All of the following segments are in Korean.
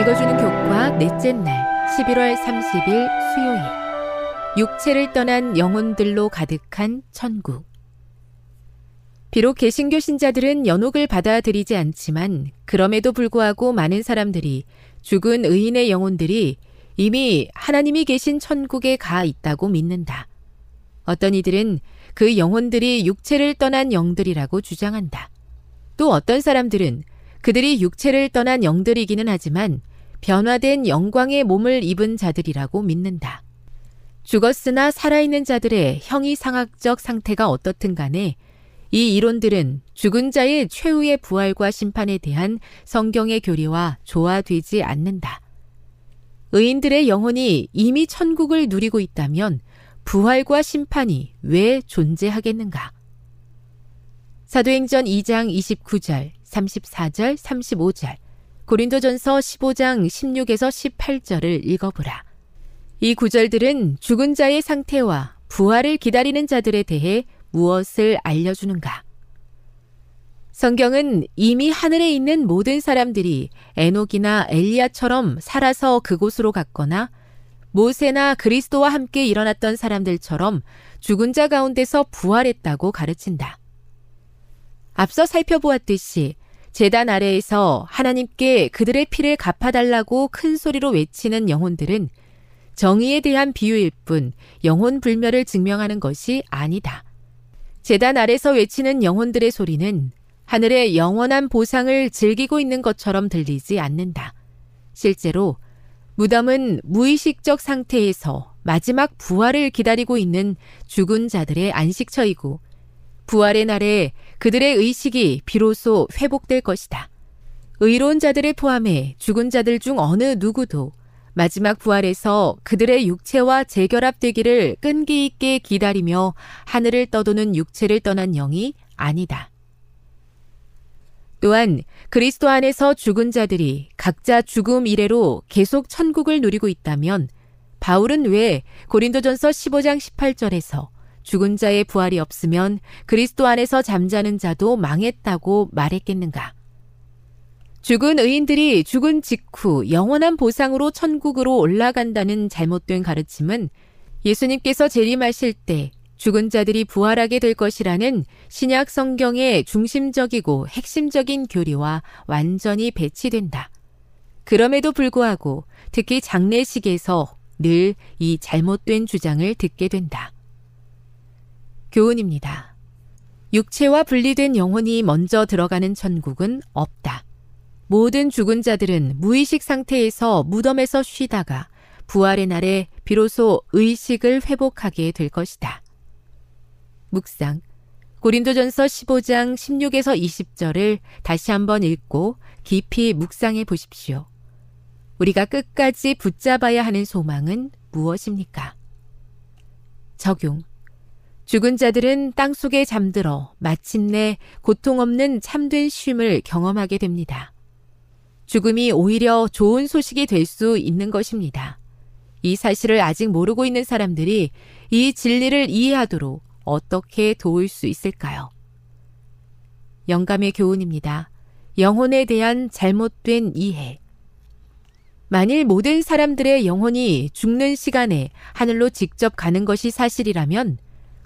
읽어주는 교과 넷째 날 11월 30일 수요일 육체를 떠난 영혼들로 가득한 천국 비록 개신교 신자들은 연옥을 받아들이지 않지만 그럼에도 불구하고 많은 사람들이 죽은 의인의 영혼들이 이미 하나님이 계신 천국에 가 있다고 믿는다. 어떤 이들은 그 영혼들이 육체를 떠난 영들이라고 주장한다. 또 어떤 사람들은 그들이 육체를 떠난 영들이기는 하지만 변화된 영광의 몸을 입은 자들이라고 믿는다. 죽었으나 살아있는 자들의 형이상학적 상태가 어떻든 간에 이 이론들은 죽은 자의 최후의 부활과 심판에 대한 성경의 교리와 조화되지 않는다. 의인들의 영혼이 이미 천국을 누리고 있다면 부활과 심판이 왜 존재하겠는가? 사도행전 2장 29절, 34절, 35절, 고린도전서 15장 16에서 18절을 읽어보라. 이 구절들은 죽은 자의 상태와 부활을 기다리는 자들에 대해 무엇을 알려주는가? 성경은 이미 하늘에 있는 모든 사람들이 에녹이나 엘리야처럼 살아서 그곳으로 갔거나 모세나 그리스도와 함께 일어났던 사람들처럼 죽은 자 가운데서 부활했다고 가르친다. 앞서 살펴보았듯이 재단 아래에서 하나님께 그들의 피를 갚아달라고 큰 소리로 외치는 영혼들은 정의에 대한 비유일 뿐 영혼 불멸을 증명하는 것이 아니다. 재단 아래서 외치는 영혼들의 소리는 하늘의 영원한 보상을 즐기고 있는 것처럼 들리지 않는다. 실제로 무덤은 무의식적 상태에서 마지막 부활을 기다리고 있는 죽은 자들의 안식처이고 부활의 날에 그들의 의식이 비로소 회복될 것이다. 의로운 자들을 포함해 죽은 자들 중 어느 누구도 마지막 부활에서 그들의 육체와 재결합되기를 끈기 있게 기다리며 하늘을 떠도는 육체를 떠난 영이 아니다. 또한 그리스도 안에서 죽은 자들이 각자 죽음 이래로 계속 천국을 누리고 있다면 바울은 왜 고린도전서 15장 18절에서 죽은 자의 부활이 없으면 그리스도 안에서 잠자는 자도 망했다고 말했겠는가? 죽은 의인들이 죽은 직후 영원한 보상으로 천국으로 올라간다는 잘못된 가르침은 예수님께서 재림하실 때 죽은 자들이 부활하게 될 것이라는 신약 성경의 중심적이고 핵심적인 교리와 완전히 배치된다. 그럼에도 불구하고 특히 장례식에서 늘 이 잘못된 주장을 듣게 된다. 교훈입니다. 육체와 분리된 영혼이 먼저 들어가는 천국은 없다. 모든 죽은 자들은 무의식 상태에서 무덤에서 쉬다가 부활의 날에 비로소 의식을 회복하게 될 것이다. 묵상. 고린도전서 15장 16에서 20절을 다시 한번 읽고 깊이 묵상해 보십시오. 우리가 끝까지 붙잡아야 하는 소망은 무엇입니까? 적용. 죽은 자들은 땅 속에 잠들어 마침내 고통 없는 참된 쉼을 경험하게 됩니다. 죽음이 오히려 좋은 소식이 될 수 있는 것입니다. 이 사실을 아직 모르고 있는 사람들이 이 진리를 이해하도록 어떻게 도울 수 있을까요? 영감의 교훈입니다. 영혼에 대한 잘못된 이해. 만일 모든 사람들의 영혼이 죽는 시간에 하늘로 직접 가는 것이 사실이라면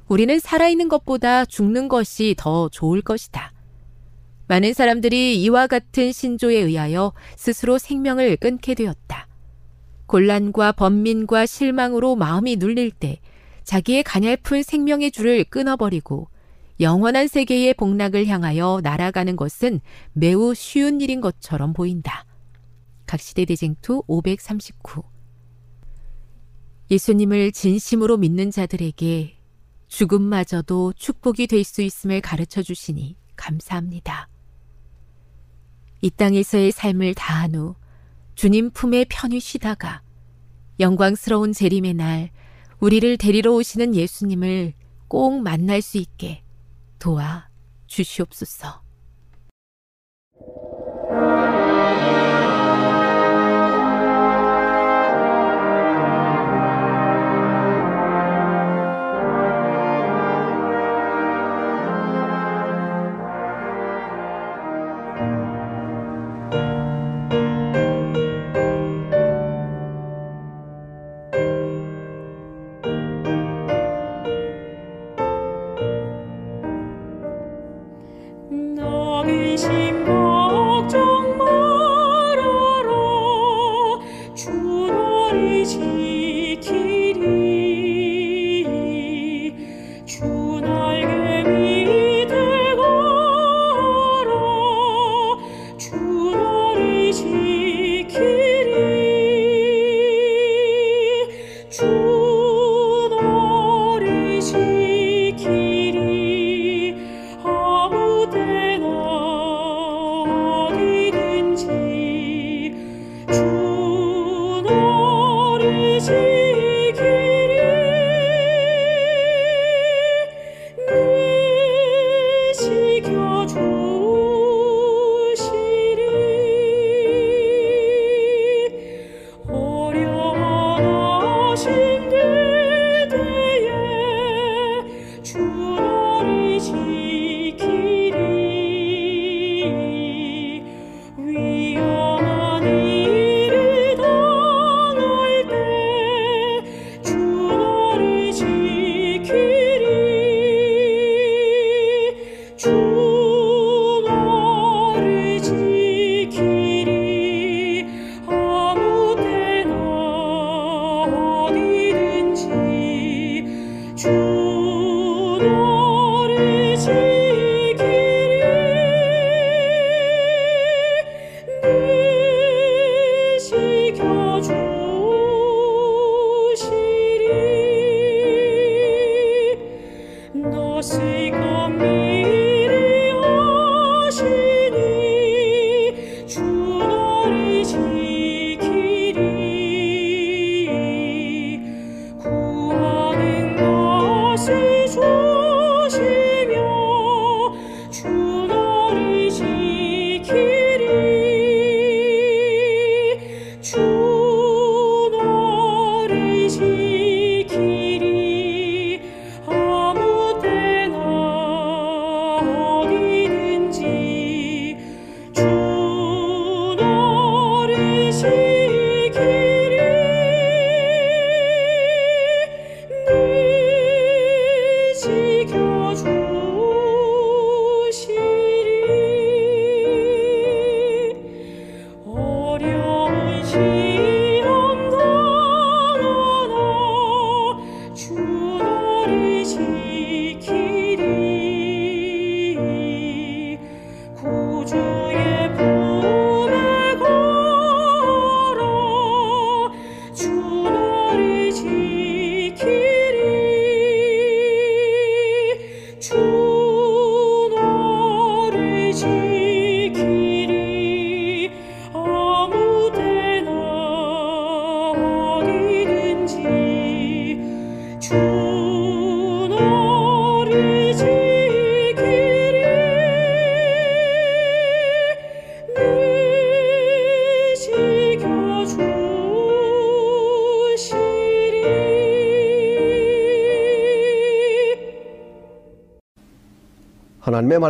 우리는 살아있는 것보다 죽는 것이 더 좋을 것이다. 많은 사람들이 이와 같은 신조에 의하여 스스로 생명을 끊게 되었다. 곤란과 번민과 실망으로 마음이 눌릴 때 자기의 가냘픈 생명의 줄을 끊어버리고 영원한 세계의 복락을 향하여 날아가는 것은 매우 쉬운 일인 것처럼 보인다. 각시대 대쟁투 539 예수님을 진심으로 믿는 자들에게 죽음마저도 축복이 될 수 있음을 가르쳐 주시니 감사합니다. 이 땅에서의 삶을 다한 후 주님 품에 편히 쉬다가 영광스러운 재림의 날 우리를 데리러 오시는 예수님을 꼭 만날 수 있게 도와 주시옵소서. see.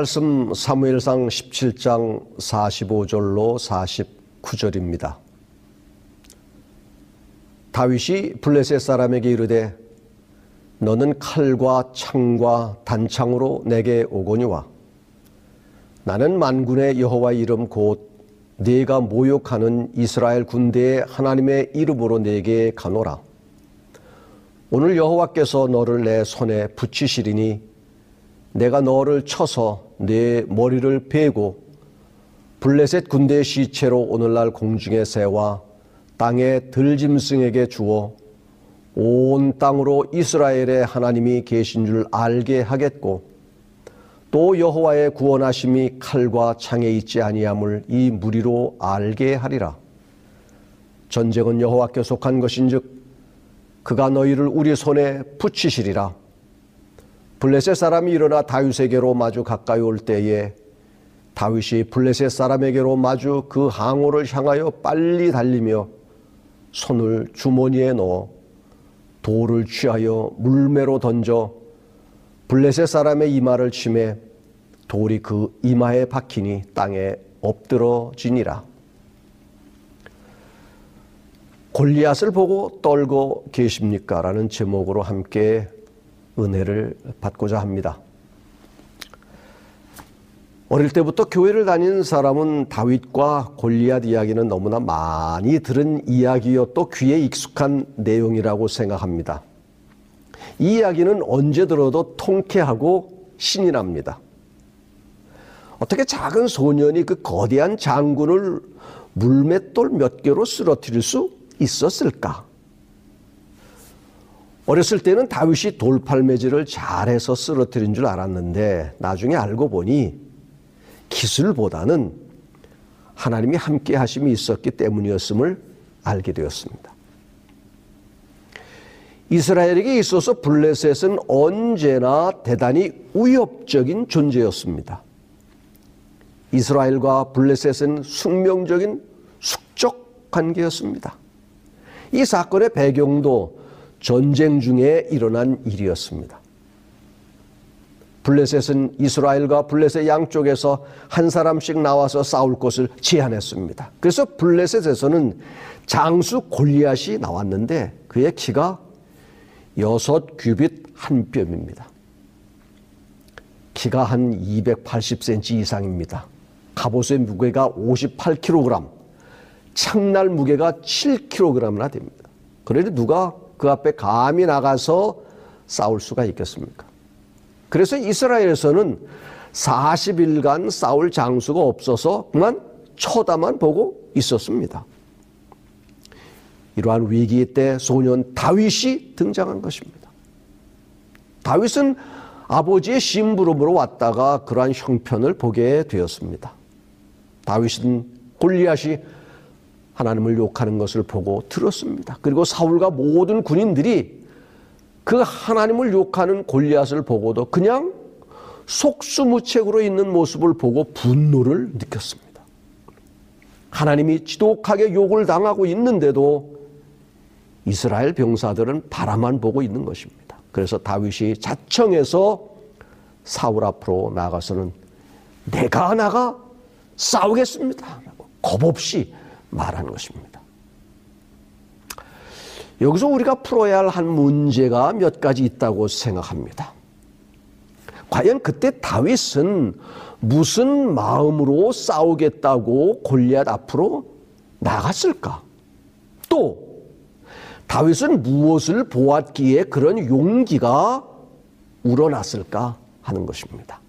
말씀 사무엘상 17장 45절로 49절입니다. 다윗이 블레셋 사람에게 이르되 너는 칼과 창과 단창으로 내게 오거니와 나는 만군의 여호와 이름 곧 네가 모욕하는 이스라엘 군대의 하나님의 이름으로 내게 가노라. 오늘 여호와께서 너를 내 손에 붙이시리니 내가 너를 쳐서 내 머리를 베고 블레셋 군대의 시체로 오늘날 공중의 새와 땅의 들짐승에게 주어 온 땅으로 이스라엘의 하나님이 계신 줄 알게 하겠고 또 여호와의 구원하심이 칼과 창에 있지 아니함을 이 무리로 알게 하리라. 전쟁은 여호와께 속한 것인즉 그가 너희를 우리 손에 붙이시리라. 블레셋 사람이 일어나 다윗에게로 마주 가까이 올 때에 다윗이 블레셋 사람에게로 마주 그 항우를 향하여 빨리 달리며 손을 주머니에 넣어 돌을 취하여 물매로 던져 블레셋 사람의 이마를 치매 돌이 그 이마에 박히니 땅에 엎드러지니라. 골리앗을 보고 떨고 계십니까? 라는 제목으로 함께 은혜를 받고자 합니다. 어릴 때부터 교회를 다닌 사람은 다윗과 골리앗 이야기는 너무나 많이 들은 이야기였또 귀에 익숙한 내용이라고 생각합니다. 이 이야기는 언제 들어도 통쾌하고 신이 납니다. 어떻게 작은 소년이 그 거대한 장군을 물맷돌 몇 개로 쓰러뜨릴 수 있었을까? 어렸을 때는 다윗이 돌팔매질을 잘해서 쓰러뜨린 줄 알았는데 나중에 알고 보니 기술보다는 하나님이 함께 하심이 있었기 때문이었음을 알게 되었습니다. 이스라엘에게 있어서 블레셋은 언제나 대단히 위협적인 존재였습니다. 이스라엘과 블레셋은 숙명적인 숙적 관계였습니다. 이 사건의 배경도 전쟁 중에 일어난 일이었습니다. 블레셋은 이스라엘과 블레셋 양쪽에서 한 사람씩 나와서 싸울 것을 제안했습니다. 그래서 블레셋에서는 장수 골리앗이 나왔는데 그의 키가 여섯 규빗 한 뼘입니다. 키가 한 280cm 이상입니다. 갑옷의 무게가 58kg, 창날 무게가 7kg나 됩니다. 그러니 누가 그 앞에 감히 나가서 싸울 수가 있겠습니까? 그래서 이스라엘에서는 40일간 싸울 장수가 없어서 그만 쳐다만 보고 있었습니다. 이러한 위기 때 소년 다윗이 등장한 것입니다. 다윗은 아버지의 심부름으로 왔다가 그러한 형편을 보게 되었습니다. 다윗은 골리앗이 하나님을 욕하는 것을 보고 들었습니다. 그리고 사울과 모든 군인들이 그 하나님을 욕하는 골리앗을 보고도 그냥 속수무책으로 있는 모습을 보고 분노를 느꼈습니다. 하나님이 지독하게 욕을 당하고 있는데도 이스라엘 병사들은 바라만 보고 있는 것입니다. 그래서 다윗이 자청해서 사울 앞으로 나가서는 내가 나가 싸우겠습니다. 겁 없이 말하는 것입니다. 여기서 우리가 풀어야 할 한 문제가 몇 가지 있다고 생각합니다. 과연 그때 다윗은 무슨 마음으로 싸우겠다고 골리앗 앞으로 나갔을까? 또 다윗은 무엇을 보았기에 그런 용기가 우러났을까 하는 것입니다.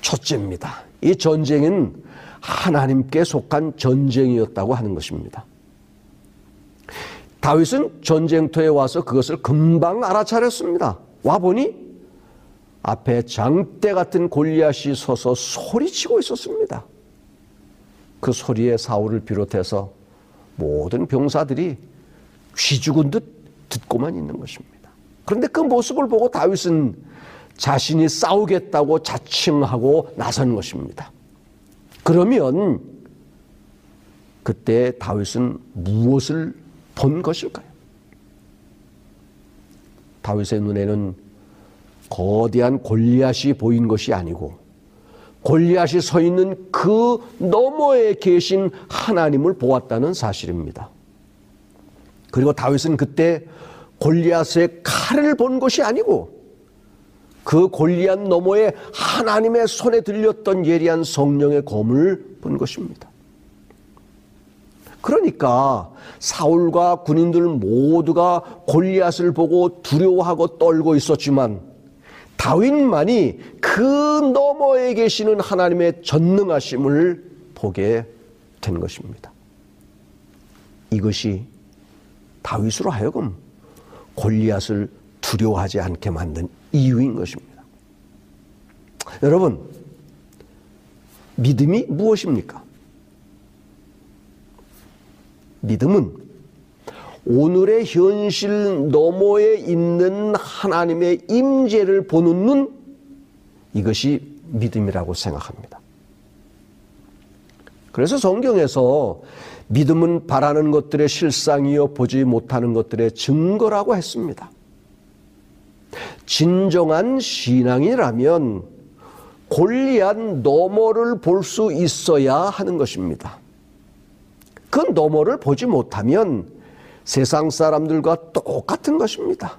첫째입니다. 이 전쟁은 하나님께 속한 전쟁이었다고 하는 것입니다. 다윗은 전쟁터에 와서 그것을 금방 알아차렸습니다. 와보니 앞에 장대 같은 골리앗이 서서 소리치고 있었습니다. 그 소리에 사울을 비롯해서 모든 병사들이 쥐 죽은 듯 듣고만 있는 것입니다. 그런데 그 모습을 보고 다윗은 자신이 싸우겠다고 자칭하고 나선 것입니다. 그러면 그때 다윗은 무엇을 본 것일까요? 다윗의 눈에는 거대한 골리앗이 보인 것이 아니고 골리앗이 서 있는 그 너머에 계신 하나님을 보았다는 사실입니다. 그리고 다윗은 그때 골리앗의 칼을 본 것이 아니고 그 골리앗 너머에 하나님의 손에 들렸던 예리한 성령의 검을 본 것입니다. 그러니까 사울과 군인들 모두가 골리앗을 보고 두려워하고 떨고 있었지만 다윗만이 그 너머에 계시는 하나님의 전능하심을 보게 된 것입니다. 이것이 다윗으로 하여금 골리앗을 두려워하지 않게 만든 이유인 것입니다. 여러분, 믿음이 무엇입니까? 믿음은 오늘의 현실 너머에 있는 하나님의 임재를 보는 눈 이것이 믿음이라고 생각합니다. 그래서 성경에서 믿음은 바라는 것들의 실상이요 보지 못하는 것들의 증거라고 했습니다. 진정한 신앙이라면 골리앗 너머를 볼 수 있어야 하는 것입니다. 그 너머를 보지 못하면 세상 사람들과 똑같은 것입니다.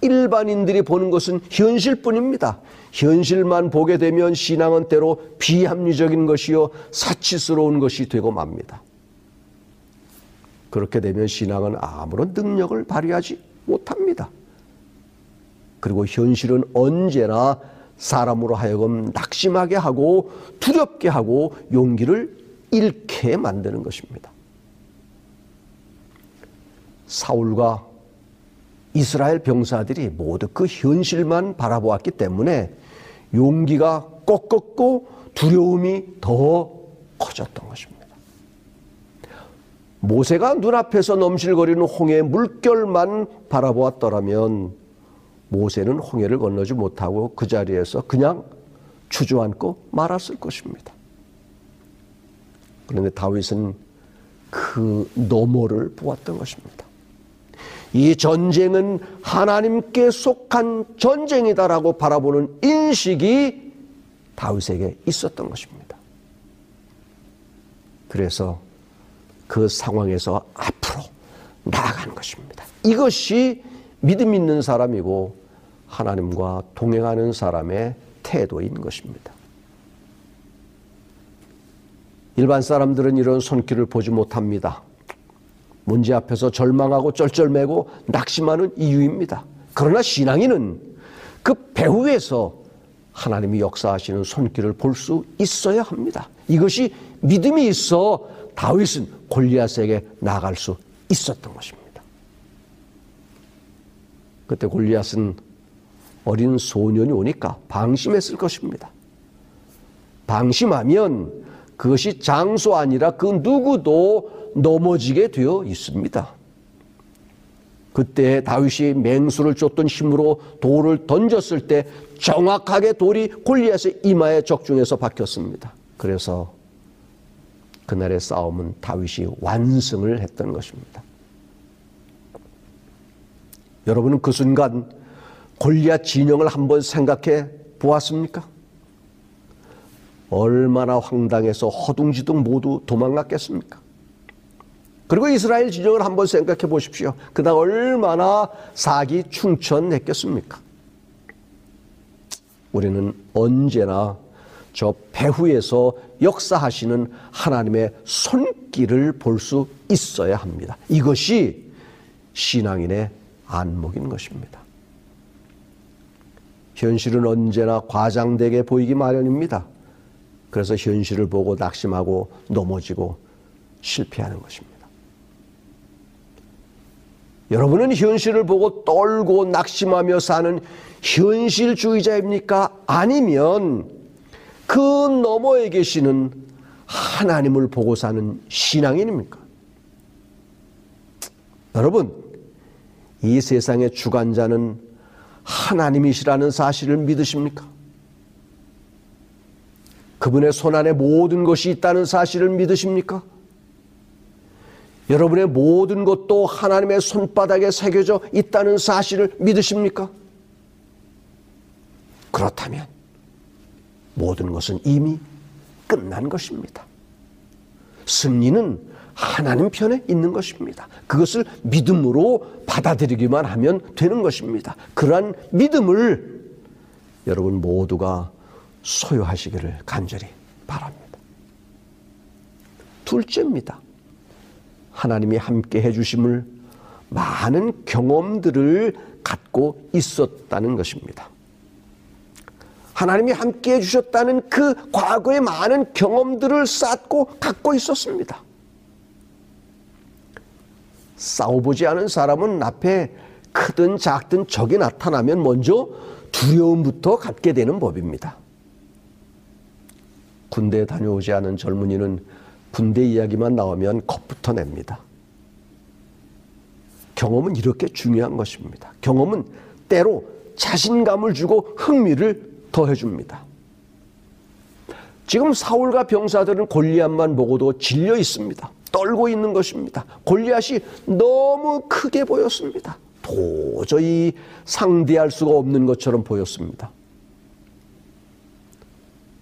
일반인들이 보는 것은 현실뿐입니다. 현실만 보게 되면 신앙은 때로 비합리적인 것이요 사치스러운 것이 되고 맙니다. 그렇게 되면 신앙은 아무런 능력을 발휘하지 못합니다. 그리고 현실은 언제나 사람으로 하여금 낙심하게 하고 두렵게 하고 용기를 잃게 만드는 것입니다. 사울과 이스라엘 병사들이 모두 그 현실만 바라보았기 때문에 용기가 꺾었고 두려움이 더 커졌던 것입니다. 모세가 눈앞에서 넘실거리는 홍해 물결만 바라보았더라면 모세는 홍해를 건너지 못하고 그 자리에서 그냥 주저앉고 말았을 것입니다. 그런데 다윗은 그 너머를 보았던 것입니다. 이 전쟁은 하나님께 속한 전쟁이다라고 바라보는 인식이 다윗에게 있었던 것입니다. 그래서 그 상황에서 앞으로 나아가는 것입니다. 이것이 믿음 있는 사람이고 하나님과 동행하는 사람의 태도인 것입니다. 일반 사람들은 이런 손길을 보지 못합니다. 문제 앞에서 절망하고 쩔쩔매고 낙심하는 이유입니다. 그러나 신앙인은 그 배후에서 하나님이 역사하시는 손길을 볼 수 있어야 합니다. 이것이 믿음이 있어 다윗은 골리앗에게 나갈 수 있었던 것입니다. 그때 골리앗은 어린 소년이 오니까 방심했을 것입니다. 방심하면 그것이 장소 아니라 그 누구도 넘어지게 되어 있습니다. 그때 다윗이 맹수를 쫓던 힘으로 돌을 던졌을 때 정확하게 돌이 골리앗의 이마에 적중해서 박혔습니다. 그래서 그날의 싸움은 다윗이 완승을 했던 것입니다. 여러분은 그 순간 골리앗 진영을 한번 생각해 보았습니까? 얼마나 황당해서 허둥지둥 모두 도망갔겠습니까? 그리고 이스라엘 진영을 한번 생각해 보십시오. 그당 얼마나 사기 충천했겠습니까? 우리는 언제나 저 배후에서 역사하시는 하나님의 손길을 볼 수 있어야 합니다. 이것이 신앙인의 안목인 것입니다. 현실은 언제나 과장되게 보이기 마련입니다. 그래서 현실을 보고 낙심하고 넘어지고 실패하는 것입니다. 여러분은 현실을 보고 떨고 낙심하며 사는 현실주의자입니까? 아니면 그 너머에 계시는 하나님을 보고 사는 신앙인입니까? 여러분, 이 세상의 주관자는 하나님이시라는 사실을 믿으십니까? 그분의 손안에 모든 것이 있다는 사실을 믿으십니까? 여러분의 모든 것도 하나님의 손바닥에 새겨져 있다는 사실을 믿으십니까? 그렇다면 모든 것은 이미 끝난 것입니다. 승리는 하나님 편에 있는 것입니다. 그것을 믿음으로 받아들이기만 하면 되는 것입니다. 그러한 믿음을 여러분 모두가 소유하시기를 간절히 바랍니다. 둘째입니다. 하나님이 함께 해주심을 많은 경험들을 갖고 있었다는 것입니다. 하나님이 함께 해주셨다는 그 과거의 많은 경험들을 쌓고 갖고 있었습니다. 싸워보지 않은 사람은 앞에 크든 작든 적이 나타나면 먼저 두려움부터 갖게 되는 법입니다. 군대 다녀오지 않은 젊은이는 군대 이야기만 나오면 겁부터 냅니다. 경험은 이렇게 중요한 것입니다. 경험은 때로 자신감을 주고 흥미를 더해줍니다. 지금 사울과 병사들은 골리앗만 보고도 질려 있습니다. 떨고 있는 것입니다. 골리앗이 너무 크게 보였습니다. 도저히 상대할 수가 없는 것처럼 보였습니다.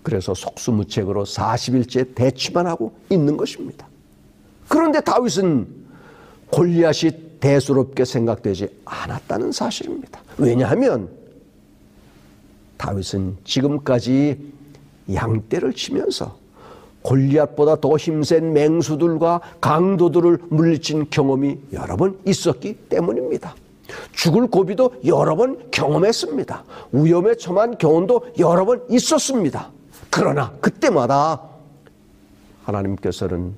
그래서 속수무책으로 40일째 대치만 하고 있는 것입니다. 그런데 다윗은 골리앗이 대수롭게 생각되지 않았다는 사실입니다. 왜냐하면 다윗은 지금까지 양떼를 치면서 골리앗보다 더 힘센 맹수들과 강도들을 물리친 경험이 여러 번 있었기 때문입니다. 죽을 고비도 여러 번 경험했습니다. 위험에 처한 경험도 여러 번 있었습니다. 그러나 그때마다 하나님께서는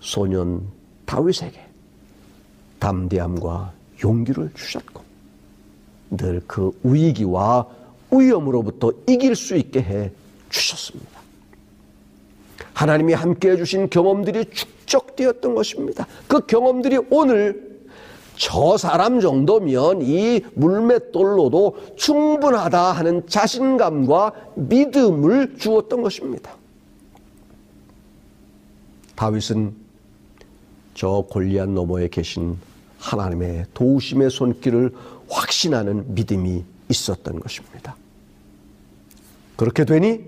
소년 다윗에게 담대함과 용기를 주셨고 늘 그 위기와 위험으로부터 이길 수 있게 해 주셨습니다. 하나님이 함께 해주신 경험들이 축적되었던 것입니다. 그 경험들이 오늘 저 사람 정도면 이 물맷돌로도 충분하다 하는 자신감과 믿음을 주었던 것입니다. 다윗은 저 골리앗 너머에 계신 하나님의 도우심의 손길을 확신하는 믿음이 있었던 것입니다. 그렇게 되니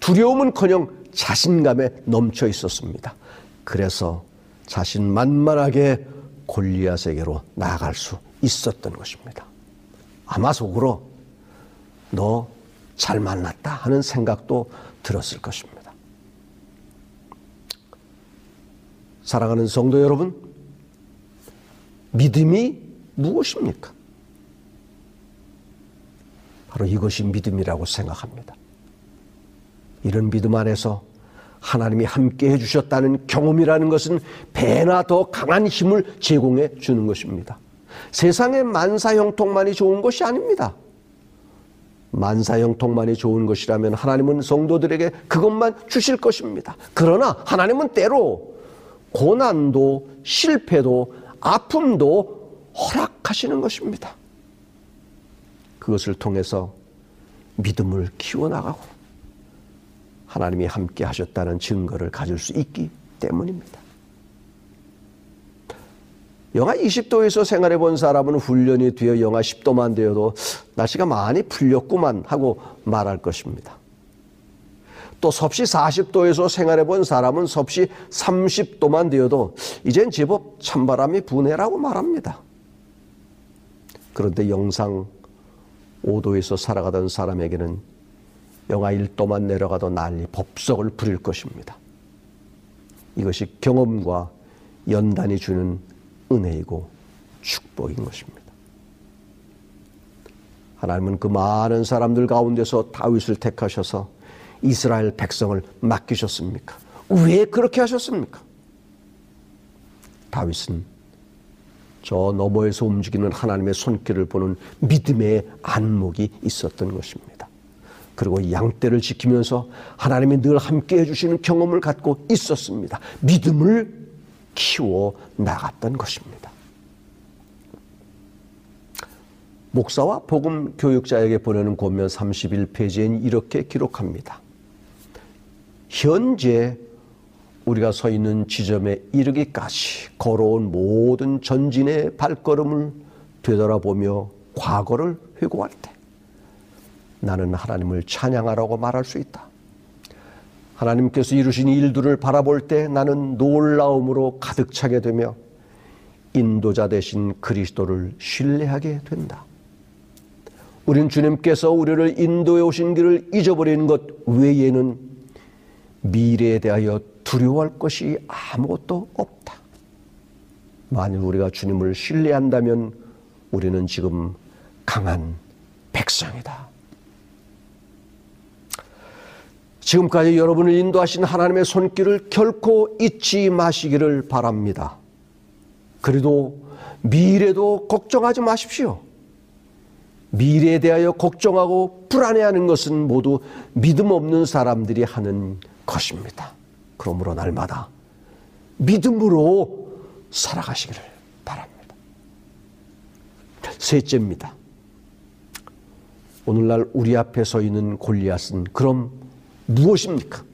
두려움은커녕 자신감에 넘쳐 있었습니다. 그래서 자신 만만하게 골리앗에게로 나아갈 수 있었던 것입니다. 아마 속으로 너 잘 만났다 하는 생각도 들었을 것입니다. 사랑하는 성도 여러분, 믿음이 무엇입니까? 바로 이것이 믿음이라고 생각합니다. 이런 믿음 안에서 하나님이 함께 해주셨다는 경험이라는 것은 배나 더 강한 힘을 제공해 주는 것입니다. 세상의 만사 형통만이 좋은 것이 아닙니다. 만사 형통만이 좋은 것이라면 하나님은 성도들에게 그것만 주실 것입니다. 그러나 하나님은 때로 고난도 실패도 아픔도 허락하시는 것입니다. 그것을 통해서 믿음을 키워나가고 하나님이 함께 하셨다는 증거를 가질 수 있기 때문입니다. 영하 20도에서 생활해 본 사람은 훈련이 되어 영하 10도만 되어도 날씨가 많이 풀렸구만 하고 말할 것입니다. 또 섭씨 40도에서 생활해 본 사람은 섭씨 30도만 되어도 이젠 제법 찬바람이 부네라고 말합니다. 그런데 영상 5도에서 살아가던 사람에게는 영하 1도만 내려가도 난리 법석을 부릴 것입니다. 이것이 경험과 연단이 주는 은혜이고 축복인 것입니다. 하나님은 그 많은 사람들 가운데서 다윗을 택하셔서 이스라엘 백성을 맡기셨습니까? 왜 그렇게 하셨습니까? 다윗은 저 너머에서 움직이는 하나님의 손길을 보는 믿음의 안목이 있었던 것입니다. 그리고 양떼를 지키면서 하나님이 늘 함께 해주시는 경험을 갖고 있었습니다. 믿음을 키워 나갔던 것입니다. 목사와 복음 교육자에게 보내는 권면 31페이지엔 이렇게 기록합니다. 현재 우리가 서 있는 지점에 이르기까지 걸어온 모든 전진의 발걸음을 되돌아보며 과거를 회고할 때 나는 하나님을 찬양하라고 말할 수 있다. 하나님께서 이루신 일들을 바라볼 때 나는 놀라움으로 가득 차게 되며 인도자 대신 그리스도를 신뢰하게 된다. 우린 주님께서 우리를 인도해 오신 길을 잊어버리는 것 외에는 미래에 대하여 두려워할 것이 아무것도 없다. 만일 우리가 주님을 신뢰한다면 우리는 지금 강한 백성이다. 지금까지 여러분을 인도하신 하나님의 손길을 결코 잊지 마시기를 바랍니다. 그래도 미래도 걱정하지 마십시오. 미래에 대하여 걱정하고 불안해하는 것은 모두 믿음 없는 사람들이 하는 것입니다. 그러므로 날마다 믿음으로 살아가시기를 바랍니다. 셋째입니다. 오늘날 우리 앞에 서 있는 골리앗은 그럼 무엇입니까?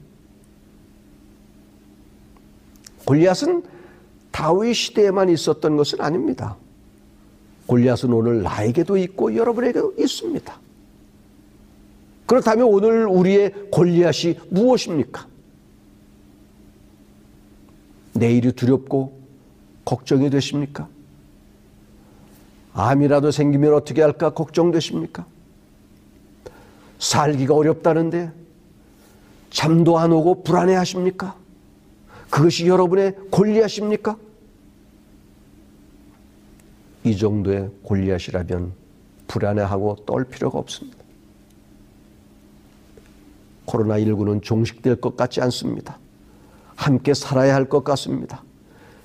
골리앗은 다윗 시대에만 있었던 것은 아닙니다. 골리앗은 오늘 나에게도 있고 여러분에게도 있습니다. 그렇다면 오늘 우리의 골리앗이 무엇입니까? 내일이 두렵고 걱정이 되십니까? 암이라도 생기면 어떻게 할까 걱정되십니까? 살기가 어렵다는데 잠도 안 오고 불안해 하십니까? 그것이 여러분의 골리앗입니까? 이 정도의 골리앗이라면 불안해하고 떨 필요가 없습니다. 코로나19는 종식될 것 같지 않습니다. 함께 살아야 할 것 같습니다.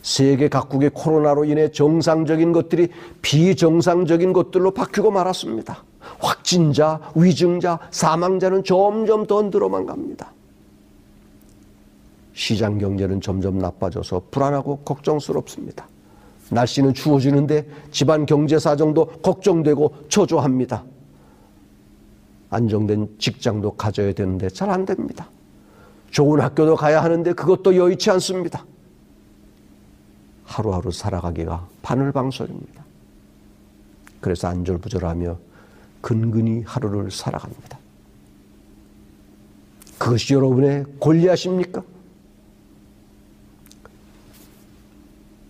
세계 각국의 코로나로 인해 정상적인 것들이 비정상적인 것들로 바뀌고 말았습니다. 확진자, 위증자, 사망자는 점점 더 늘어만 갑니다. 시장 경제는 점점 나빠져서 불안하고 걱정스럽습니다. 날씨는 추워지는데 집안 경제 사정도 걱정되고 초조합니다. 안정된 직장도 가져야 되는데 잘 안 됩니다. 좋은 학교도 가야 하는데 그것도 여의치 않습니다. 하루하루 살아가기가 바늘방설입니다. 그래서 안절부절하며 근근히 하루를 살아갑니다. 그것이 여러분의 권리하십니까?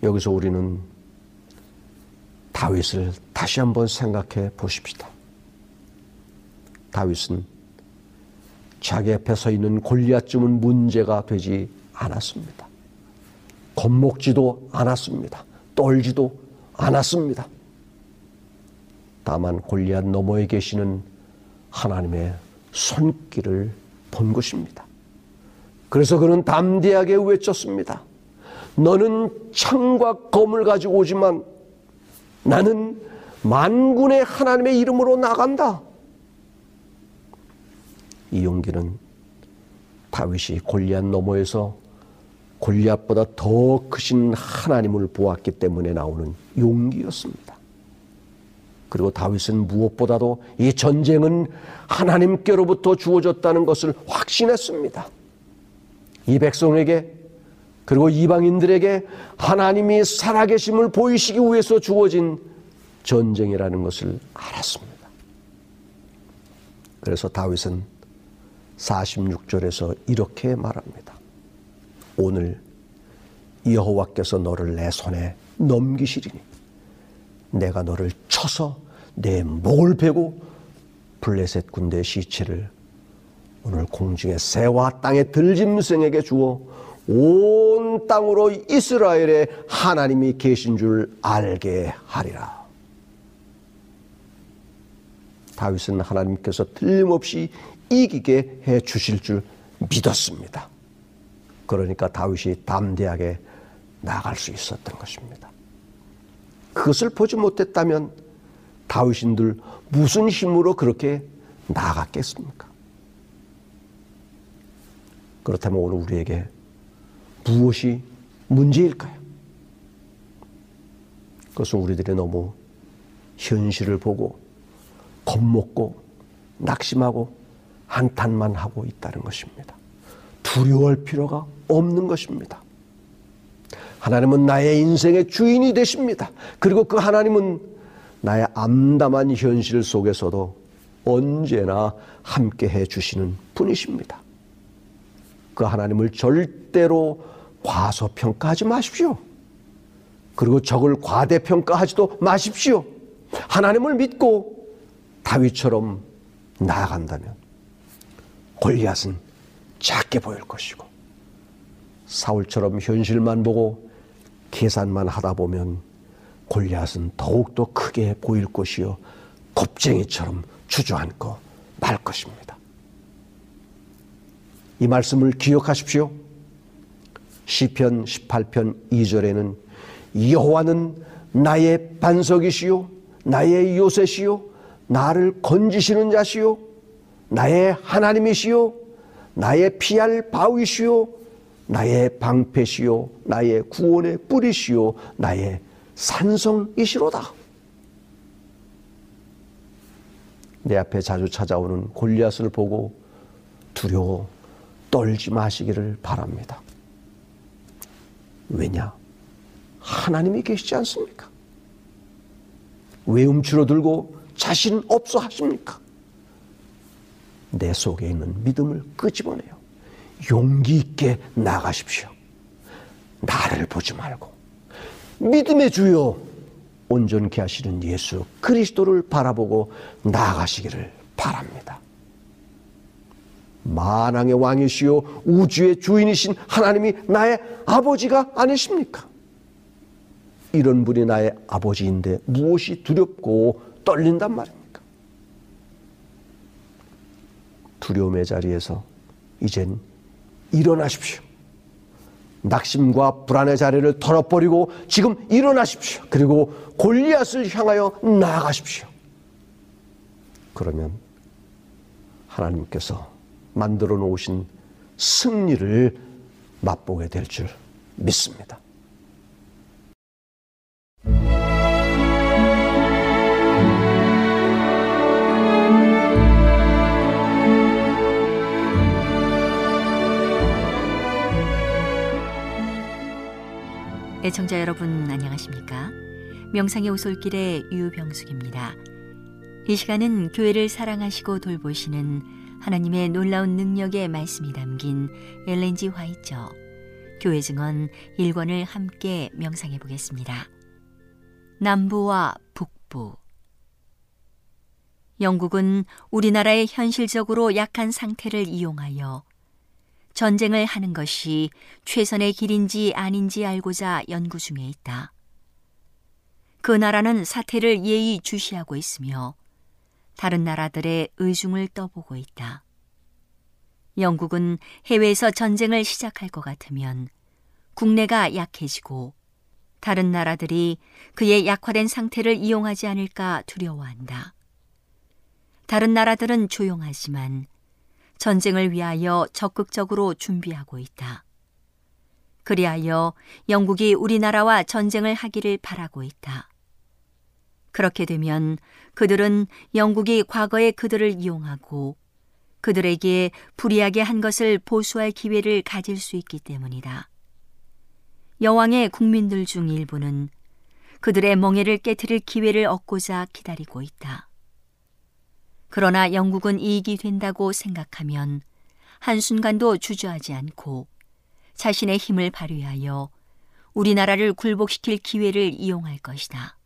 여기서 우리는 다윗을 다시 한번 생각해 보십시다. 다윗은 자기 앞에 서 있는 골리앗쯤은 문제가 되지 않았습니다. 겁먹지도 않았습니다. 떨지도 않았습니다. 다만 골리앗 너머에 계시는 하나님의 손길을 본 것입니다. 그래서 그는 담대하게 외쳤습니다. 너는 창과 검을 가지고 오지만 나는 만군의 하나님의 이름으로 나간다. 이 용기는 다윗이 골리앗 너머에서 골리앗보다 더 크신 하나님을 보았기 때문에 나오는 용기였습니다. 그리고 다윗은 무엇보다도 이 전쟁은 하나님께로부터 주어졌다는 것을 확신했습니다. 이 백성에게 그리고 이방인들에게 하나님이 살아계심을 보이시기 위해서 주어진 전쟁이라는 것을 알았습니다. 그래서 다윗은 46절에서 이렇게 말합니다. 오늘 여호와께서 너를 내 손에 넘기시리니 내가 너를 쳐서 내 목을 베고 블레셋 군대 시체를 오늘 공중의 새와 땅의 들짐승에게 주어 온 땅으로 이스라엘의 하나님이 계신 줄 알게 하리라. 다윗은 하나님께서 틀림없이 이기게 해 주실 줄 믿었습니다. 그러니까 다윗이 담대하게 나갈 수 있었던 것입니다. 그것을 보지 못했다면 다윗인들 무슨 힘으로 그렇게 나갔겠습니까? 그렇다면 오늘 우리에게 무엇이 문제일까요? 그것은 우리들이 너무 현실을 보고 겁먹고 낙심하고 한탄만 하고 있다는 것입니다. 두려워할 필요가 없는 것입니다. 하나님은 나의 인생의 주인이 되십니다. 그리고 그 하나님은 나의 암담한 현실 속에서도 언제나 함께 해 주시는 분이십니다. 그 하나님을 절대로 과소평가하지 마십시오. 그리고 적을 과대평가하지도 마십시오. 하나님을 믿고 다윗처럼 나아간다면 골리앗은 작게 보일 것이고 사울처럼 현실만 보고 계산만 하다 보면 골리앗은 더욱더 크게 보일 것이요 겁쟁이처럼 주저앉고 말 것입니다. 이 말씀을 기억하십시오. 시편 18편 2절에는 여호와는 나의 반석이시요 나의 요새시요 나를 건지시는 자시요 나의 하나님이시요 나의 피할 바위시요 나의 방패시요 나의 구원의 뿌리시요 나의 산성이시로다. 내 앞에 자주 찾아오는 골리앗을 보고 두려워 떨지 마시기를 바랍니다. 왜냐? 하나님이 계시지 않습니까? 왜 움츠러 들고 자신 없어 하십니까? 내 속에 있는 믿음을 끄집어내요. 용기 있게 나가십시오. 나를 보지 말고 믿음의 주요 온전케 하시는 예수 그리스도를 바라보고 나아가시기를 바랍니다. 만왕의 왕이시요 우주의 주인이신 하나님이 나의 아버지가 아니십니까? 이런 분이 나의 아버지인데 무엇이 두렵고 떨린단 말입니까? 두려움의 자리에서 이젠 일어나십시오. 낙심과 불안의 자리를 털어버리고 지금 일어나십시오. 그리고 골리앗을 향하여 나아가십시오. 그러면 하나님께서 만들어 놓으신 승리를 맛보게 될 줄 믿습니다. 애청자 여러분 안녕하십니까? 명상의 오솔길의 유병숙입니다. 이 시간은 교회를 사랑하시고 돌보시는 하나님의 놀라운 능력의 말씀이 담긴 엘렌지 화이처 교회 증언 1권을 함께 명상해 보겠습니다. 남부와 북부 영국은 우리나라의 현실적으로 약한 상태를 이용하여 전쟁을 하는 것이 최선의 길인지 아닌지 알고자 연구 중에 있다. 그 나라는 사태를 예의 주시하고 있으며 다른 나라들의 의중을 떠보고 있다. 영국은 해외에서 전쟁을 시작할 것 같으면 국내가 약해지고 다른 나라들이 그의 약화된 상태를 이용하지 않을까 두려워한다. 다른 나라들은 조용하지만 전쟁을 위하여 적극적으로 준비하고 있다. 그리하여 영국이 우리나라와 전쟁을 하기를 바라고 있다. 그렇게 되면 그들은 영국이 과거에 그들을 이용하고 그들에게 불이하게 한 것을 보수할 기회를 가질 수 있기 때문이다. 여왕의 국민들 중 일부는 그들의 멍해를 깨뜨릴 기회를 얻고자 기다리고 있다. 그러나 영국은 이익이 된다고 생각하면 한순간도 주저하지 않고 자신의 힘을 발휘하여 우리나라를 굴복시킬 기회를 이용할 것이다.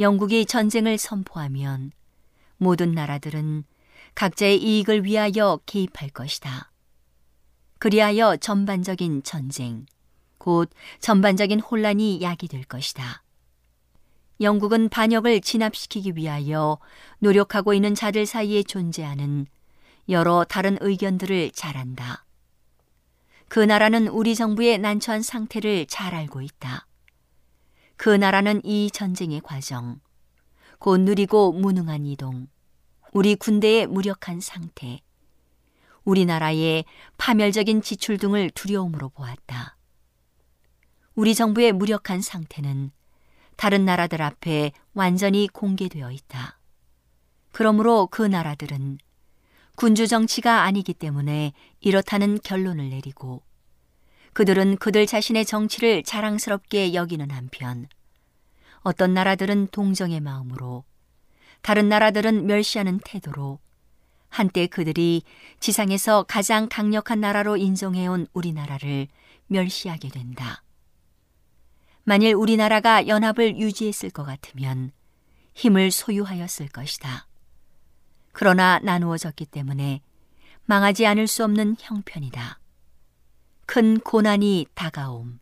영국이 전쟁을 선포하면 모든 나라들은 각자의 이익을 위하여 개입할 것이다. 그리하여 전반적인 전쟁, 곧 전반적인 혼란이 야기될 것이다. 영국은 반역을 진압시키기 위하여 노력하고 있는 자들 사이에 존재하는 여러 다른 의견들을 잘 안다. 그 나라는 우리 정부의 난처한 상태를 잘 알고 있다. 그 나라는 이 전쟁의 과정, 곧 느리고 무능한 이동, 우리 군대의 무력한 상태, 우리나라의 파멸적인 지출 등을 두려움으로 보았다. 우리 정부의 무력한 상태는 다른 나라들 앞에 완전히 공개되어 있다. 그러므로 그 나라들은 군주 정치가 아니기 때문에 이렇다는 결론을 내리고 그들은 그들 자신의 정치를 자랑스럽게 여기는 한편 어떤 나라들은 동정의 마음으로 다른 나라들은 멸시하는 태도로 한때 그들이 지상에서 가장 강력한 나라로 인정해온 우리나라를 멸시하게 된다. 만일 우리나라가 연합을 유지했을 것 같으면 힘을 소유하였을 것이다. 그러나 나누어졌기 때문에 망하지 않을 수 없는 형편이다. 큰 고난이 다가옴.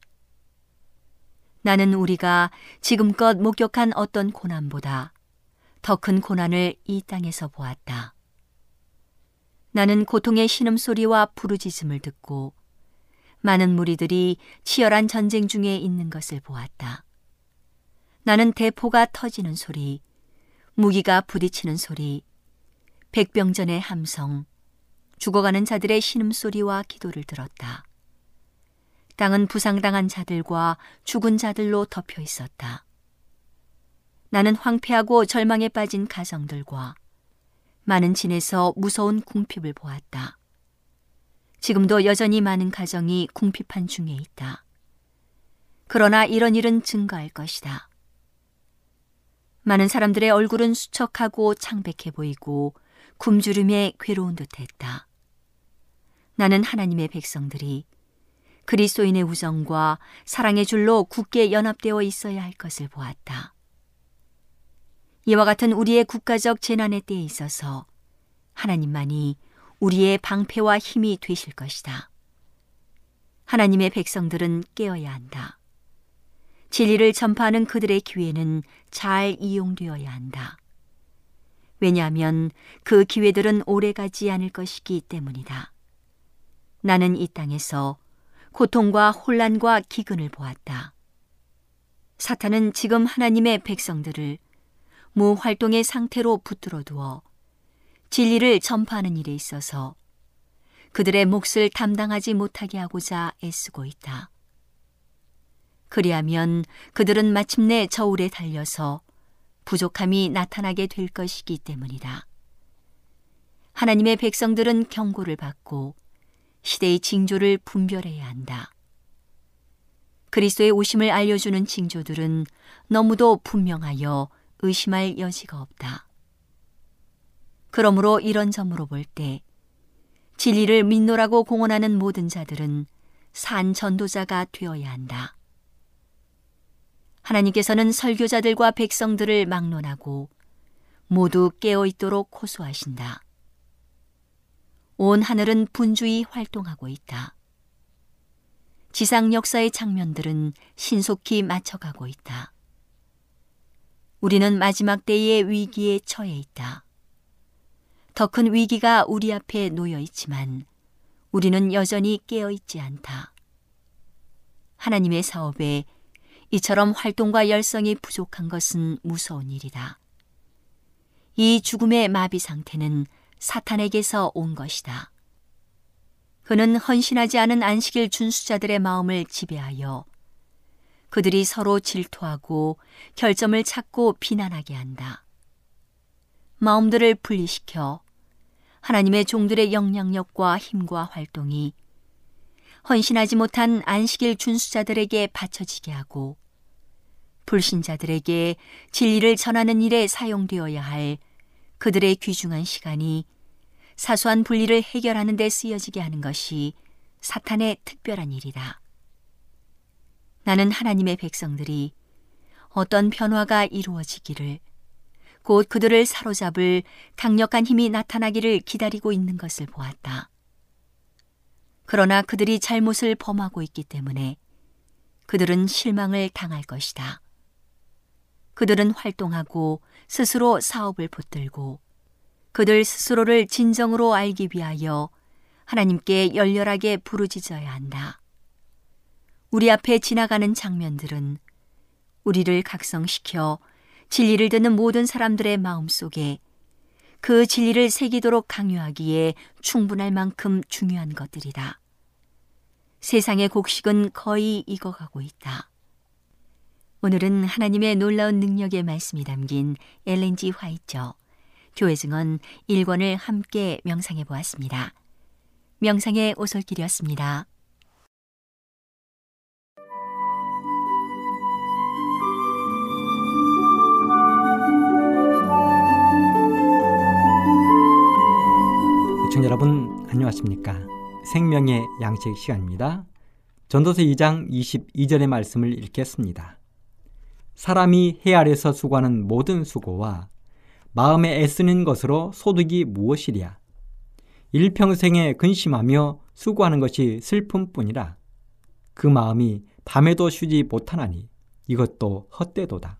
나는 우리가 지금껏 목격한 어떤 고난보다 더 큰 고난을 이 땅에서 보았다. 나는 고통의 신음소리와 부르짖음을 듣고 많은 무리들이 치열한 전쟁 중에 있는 것을 보았다. 나는 대포가 터지는 소리, 무기가 부딪히는 소리, 백병전의 함성, 죽어가는 자들의 신음소리와 기도를 들었다. 땅은 부상당한 자들과 죽은 자들로 덮여 있었다. 나는 황폐하고 절망에 빠진 가정들과 많은 진에서 무서운 궁핍을 보았다. 지금도 여전히 많은 가정이 궁핍한 중에 있다. 그러나 이런 일은 증가할 것이다. 많은 사람들의 얼굴은 수척하고 창백해 보이고 굶주림에 괴로운 듯 했다. 나는 하나님의 백성들이 그리스도인의 우정과 사랑의 줄로 굳게 연합되어 있어야 할 것을 보았다. 이와 같은 우리의 국가적 재난의 때에 있어서 하나님만이 우리의 방패와 힘이 되실 것이다. 하나님의 백성들은 깨어야 한다. 진리를 전파하는 그들의 기회는 잘 이용되어야 한다. 왜냐하면 그 기회들은 오래 가지 않을 것이기 때문이다. 나는 이 땅에서 고통과 혼란과 기근을 보았다. 사탄은 지금 하나님의 백성들을 무활동의 상태로 붙들어 두어 진리를 전파하는 일에 있어서 그들의 몫을 담당하지 못하게 하고자 애쓰고 있다. 그리하면 그들은 마침내 저울에 달려서 부족함이 나타나게 될 것이기 때문이다. 하나님의 백성들은 경고를 받고 시대의 징조를 분별해야 한다. 그리스도의 오심을 알려주는 징조들은 너무도 분명하여 의심할 여지가 없다. 그러므로 이런 점으로 볼 때 진리를 믿노라고 공언하는 모든 자들은 산 전도자가 되어야 한다. 하나님께서는 설교자들과 백성들을 막론하고 모두 깨어 있도록 호소하신다. 온 하늘은 분주히 활동하고 있다. 지상 역사의 장면들은 신속히 맞춰가고 있다. 우리는 마지막 때의 위기에 처해 있다. 더 큰 위기가 우리 앞에 놓여 있지만 우리는 여전히 깨어 있지 않다. 하나님의 사업에 이처럼 활동과 열성이 부족한 것은 무서운 일이다. 이 죽음의 마비 상태는 사탄에게서 온 것이다. 그는 헌신하지 않은 안식일 준수자들의 마음을 지배하여 그들이 서로 질투하고 결점을 찾고 비난하게 한다. 마음들을 분리시켜 하나님의 종들의 영향력과 힘과 활동이 헌신하지 못한 안식일 준수자들에게 바쳐지게 하고 불신자들에게 진리를 전하는 일에 사용되어야 할 그들의 귀중한 시간이 사소한 분리를 해결하는 데 쓰여지게 하는 것이 사탄의 특별한 일이다. 나는 하나님의 백성들이 어떤 변화가 이루어지기를 곧 그들을 사로잡을 강력한 힘이 나타나기를 기다리고 있는 것을 보았다. 그러나 그들이 잘못을 범하고 있기 때문에 그들은 실망을 당할 것이다. 그들은 활동하고 스스로 사업을 붙들고 그들 스스로를 진정으로 알기 위하여 하나님께 열렬하게 부르짖어야 한다. 우리 앞에 지나가는 장면들은 우리를 각성시켜 진리를 듣는 모든 사람들의 마음 속에 그 진리를 새기도록 강요하기에 충분할 만큼 중요한 것들이다. 세상의 곡식은 거의 익어가고 있다. 오늘은 하나님의 놀라운 능력의 말씀이 담긴 엘렌지 화이처 교회 증언 1권을 함께 명상해 보았습니다. 명상의 오솔길이었습니다. 안녕하십니까. 생명의 양식 시간입니다. 전도서 2장 22절의 말씀을 읽겠습니다. 사람이 해 아래서 수고하는 모든 수고와 마음에 애쓰는 것으로 소득이 무엇이랴. 일평생에 근심하며 수고하는 것이 슬픔뿐이라. 그 마음이 밤에도 쉬지 못하나니 이것도 헛되도다.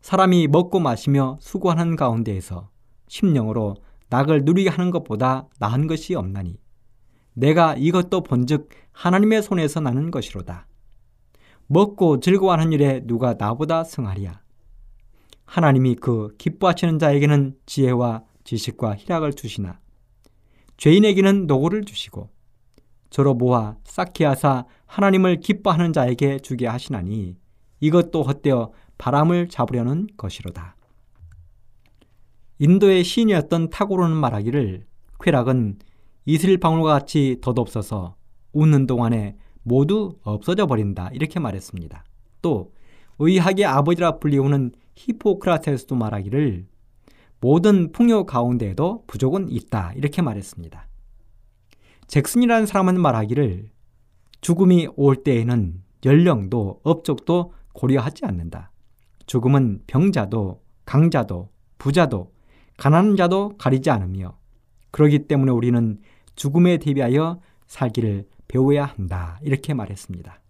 사람이 먹고 마시며 수고하는 가운데에서 심령으로 낙을 누리게 하는 것보다 나은 것이 없나니 내가 이것도 본즉 하나님의 손에서 나는 것이로다. 먹고 즐거워하는 일에 누가 나보다 승하리야. 하나님이 그 기뻐하시는 자에게는 지혜와 지식과 희락을 주시나 죄인에게는 노고를 주시고 저로 모아 쌓게 하사 하나님을 기뻐하는 자에게 주게 하시나니 이것도 헛되어 바람을 잡으려는 것이로다. 인도의 시인이었던 타고로는 말하기를 쾌락은 이슬 방울과 같이 덧없어서 웃는 동안에 모두 없어져 버린다 이렇게 말했습니다. 또 의학의 아버지라 불리우는 히포크라테스도 말하기를 모든 풍요 가운데에도 부족은 있다 이렇게 말했습니다. 잭슨이라는 사람은 말하기를 죽음이 올 때에는 연령도 업적도 고려하지 않는다. 죽음은 병자도 강자도 부자도 가난한 자도 가리지 않으며 그러기 때문에 우리는 죽음에 대비하여 살기를 배워야 한다. 이렇게 말했습니다.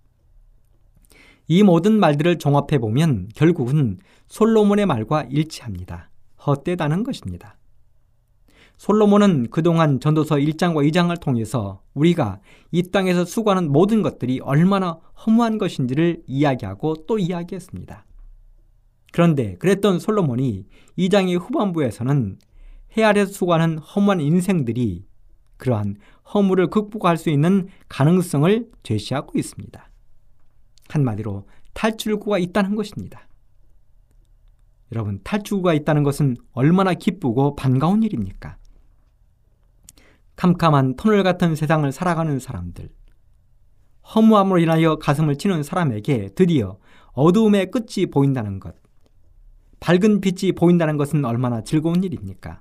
이 모든 말들을 종합해 보면 결국은 솔로몬의 말과 일치합니다. 헛되다는 것입니다. 솔로몬은 그동안 전도서 1장과 2장을 통해서 우리가 이 땅에서 수고하는 모든 것들이 얼마나 허무한 것인지를 이야기하고 또 이야기했습니다. 그런데 그랬던 솔로몬이 2장의 후반부에서는 해 아래서 수고하는 허무한 인생들이 그러한 허물을 극복할 수 있는 가능성을 제시하고 있습니다. 한마디로 탈출구가 있다는 것입니다. 여러분, 탈출구가 있다는 것은 얼마나 기쁘고 반가운 일입니까? 캄캄한 터널 같은 세상을 살아가는 사람들, 허무함으로 인하여 가슴을 치는 사람에게 드디어 어두움의 끝이 보인다는 것, 밝은 빛이 보인다는 것은 얼마나 즐거운 일입니까?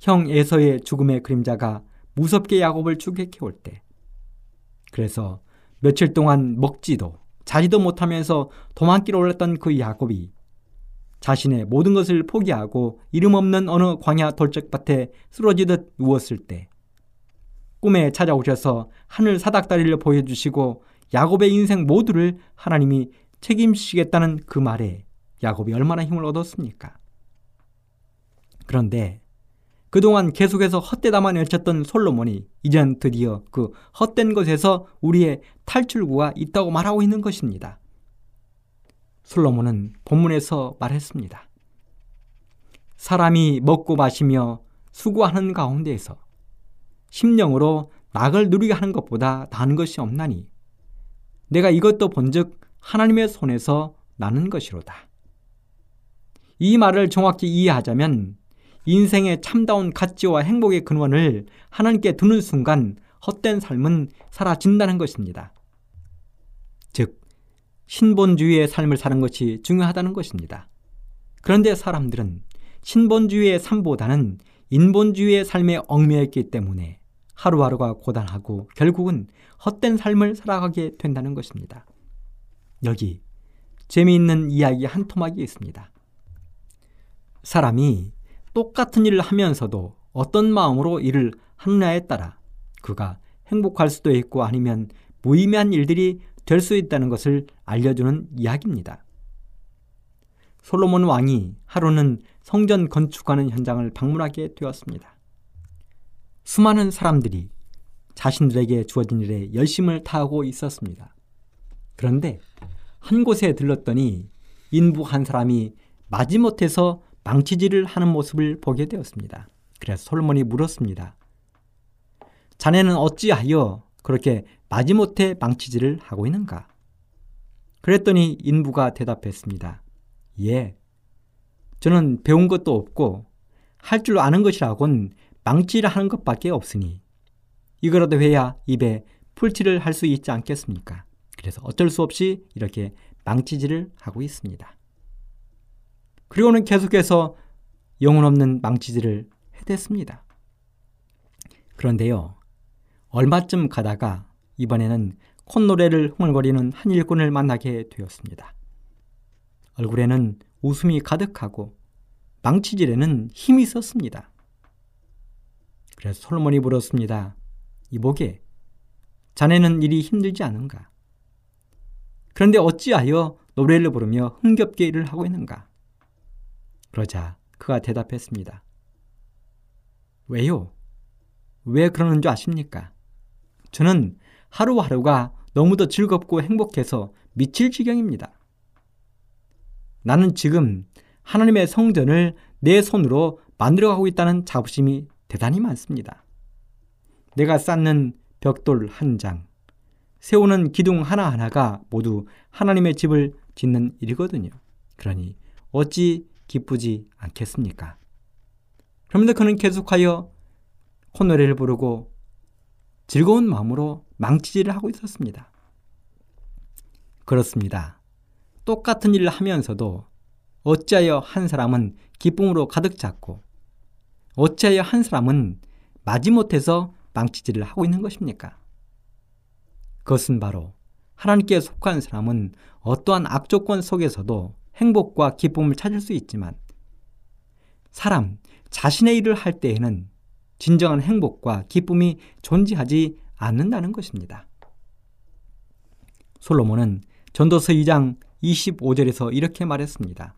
형 에서의 죽음의 그림자가 무섭게 야곱을 추격해 올 때, 그래서 며칠 동안 먹지도 자지도 못하면서 도망길에 올랐던 그 야곱이 자신의 모든 것을 포기하고 이름 없는 어느 광야 돌적밭에 쓰러지듯 누웠을 때 꿈에 찾아오셔서 하늘 사닥다리를 보여주시고 야곱의 인생 모두를 하나님이 책임지시겠다는 그 말에 야곱이 얼마나 힘을 얻었습니까? 그런데 그동안 계속해서 헛되다만 외쳤던 솔로몬이 이젠 드디어 그 헛된 것에서 우리의 탈출구가 있다고 말하고 있는 것입니다. 솔로몬은 본문에서 말했습니다. 사람이 먹고 마시며 수고하는 가운데에서 심령으로 낙을 누리게 하는 것보다 나은 것이 없나니 내가 이것도 본즉 하나님의 손에서 나는 것이로다. 이 말을 정확히 이해하자면 인생의 참다운 가치와 행복의 근원을 하나님께 두는 순간 헛된 삶은 사라진다는 것입니다. 즉, 신본주의의 삶을 사는 것이 중요하다는 것입니다. 그런데 사람들은 신본주의의 삶보다는 인본주의의 삶에 얽매였기 때문에 하루하루가 고단하고 결국은 헛된 삶을 살아가게 된다는 것입니다. 여기 재미있는 이야기 한 토막이 있습니다. 사람이 똑같은 일을 하면서도 어떤 마음으로 일을 하느냐에 따라 그가 행복할 수도 있고 아니면 무의미한 일들이 될 수 있다는 것을 알려주는 이야기입니다. 솔로몬 왕이 하루는 성전 건축하는 현장을 방문하게 되었습니다. 수많은 사람들이 자신들에게 주어진 일에 열심을 다하고 있었습니다. 그런데 한 곳에 들렀더니 인부 한 사람이 마지못해서 망치질을 하는 모습을 보게 되었습니다. 그래서 솔로몬이 물었습니다. 자네는 어찌하여 그렇게 마지못해 망치질을 하고 있는가? 그랬더니 인부가 대답했습니다. 예. 저는 배운 것도 없고 할 줄 아는 것이라곤 망치를 하는 것밖에 없으니 이거라도 해야 입에 풀칠을 할 수 있지 않겠습니까? 그래서 어쩔 수 없이 이렇게 망치질을 하고 있습니다. 그리고는 계속해서 영혼 없는 망치질을 해댔습니다. 그런데요. 얼마쯤 가다가 이번에는 콧노래를 흥얼거리는 한 일꾼을 만나게 되었습니다. 얼굴에는 웃음이 가득하고 망치질에는 힘이 있었습니다. 그래서 솔로몬이 물었습니다. 이보게, 자네는 일이 힘들지 않은가? 그런데 어찌하여 노래를 부르며 흥겹게 일을 하고 있는가? 그러자 그가 대답했습니다. 왜요? 왜 그러는 줄 아십니까? 저는 하루하루가 너무도 즐겁고 행복해서 미칠 지경입니다. 나는 지금 하나님의 성전을 내 손으로 만들어가고 있다는 자부심이 대단히 많습니다. 내가 쌓는 벽돌 한 장, 세우는 기둥 하나하나가 모두 하나님의 집을 짓는 일이거든요. 그러니 어찌 기쁘지 않겠습니까? 그러면서 그는 계속하여 콧노래를 부르고 즐거운 마음으로 망치질을 하고 있었습니다. 그렇습니다. 똑같은 일을 하면서도 어찌하여 한 사람은 기쁨으로 가득 찼고 어찌하여 한 사람은 마지못해서 망치질을 하고 있는 것입니까? 그것은 바로 하나님께 속한 사람은 어떠한 악조건 속에서도 행복과 기쁨을 찾을 수 있지만 사람 자신의 일을 할 때에는 진정한 행복과 기쁨이 존재하지 않는다는 것입니다. 솔로몬은 전도서 2장 25절에서 이렇게 말했습니다.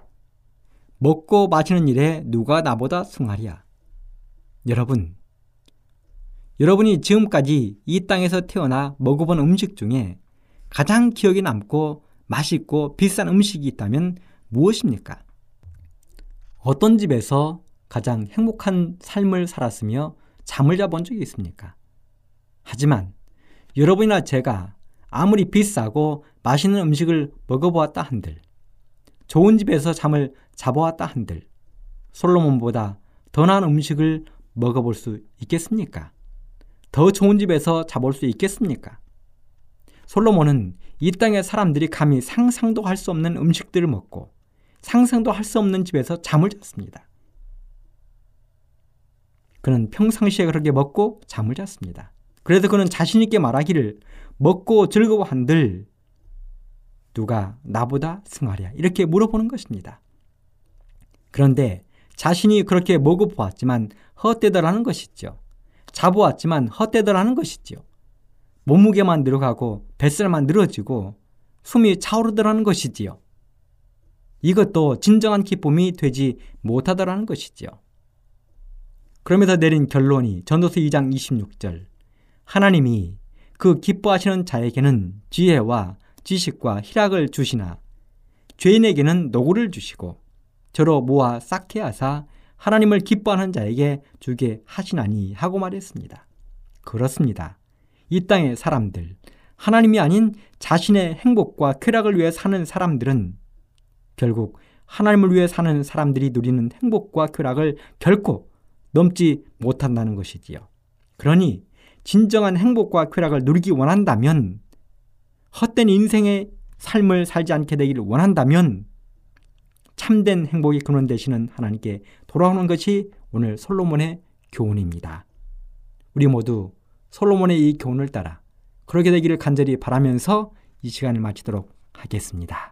먹고 마시는 일에 누가 나보다 승하랴. 여러분, 여러분이 지금까지 이 땅에서 태어나 먹어본 음식 중에 가장 기억에 남고 맛있고 비싼 음식이 있다면 무엇입니까? 어떤 집에서 가장 행복한 삶을 살았으며 잠을 자본 적이 있습니까? 하지만 여러분이나 제가 아무리 비싸고 맛있는 음식을 먹어보았다 한들, 좋은 집에서 잠을 자보았다 한들, 솔로몬보다 더 나은 음식을 먹어볼 수 있겠습니까? 더 좋은 집에서 자볼 수 있겠습니까? 솔로몬은 이 땅의 사람들이 감히 상상도 할 수 없는 음식들을 먹고 상상도 할 수 없는 집에서 잠을 잤습니다. 그는 평상시에 그렇게 먹고 잠을 잤습니다. 그래서 그는 자신있게 말하기를 먹고 즐거워한들 누가 나보다 승하랴 이렇게 물어보는 것입니다. 그런데 자신이 그렇게 먹어보았지만 헛되더라는 것이죠. 자보았지만 헛되더라는 것이지요. 몸무게만 늘어가고 뱃살만 늘어지고 숨이 차오르더라는 것이지요. 이것도 진정한 기쁨이 되지 못하더라는 것이지요. 그러면서 내린 결론이 전도서 2장 26절 하나님이 그 기뻐하시는 자에게는 지혜와 지식과 희락을 주시나 죄인에게는 노고를 주시고 저로 모아 쌓게 하사 하나님을 기뻐하는 자에게 주게 하시나니 하고 말했습니다. 그렇습니다. 이 땅의 사람들, 하나님이 아닌 자신의 행복과 쾌락을 위해 사는 사람들은 결국 하나님을 위해 사는 사람들이 누리는 행복과 쾌락을 결코 넘지 못한다는 것이지요. 그러니 진정한 행복과 쾌락을 누리기 원한다면 헛된 인생의 삶을 살지 않게 되기를 원한다면 참된 행복의 근원 되시는 하나님께 돌아오는 것이 오늘 솔로몬의 교훈입니다. 우리 모두 솔로몬의 이 교훈을 따라 그렇게 되기를 간절히 바라면서 이 시간을 마치도록 하겠습니다.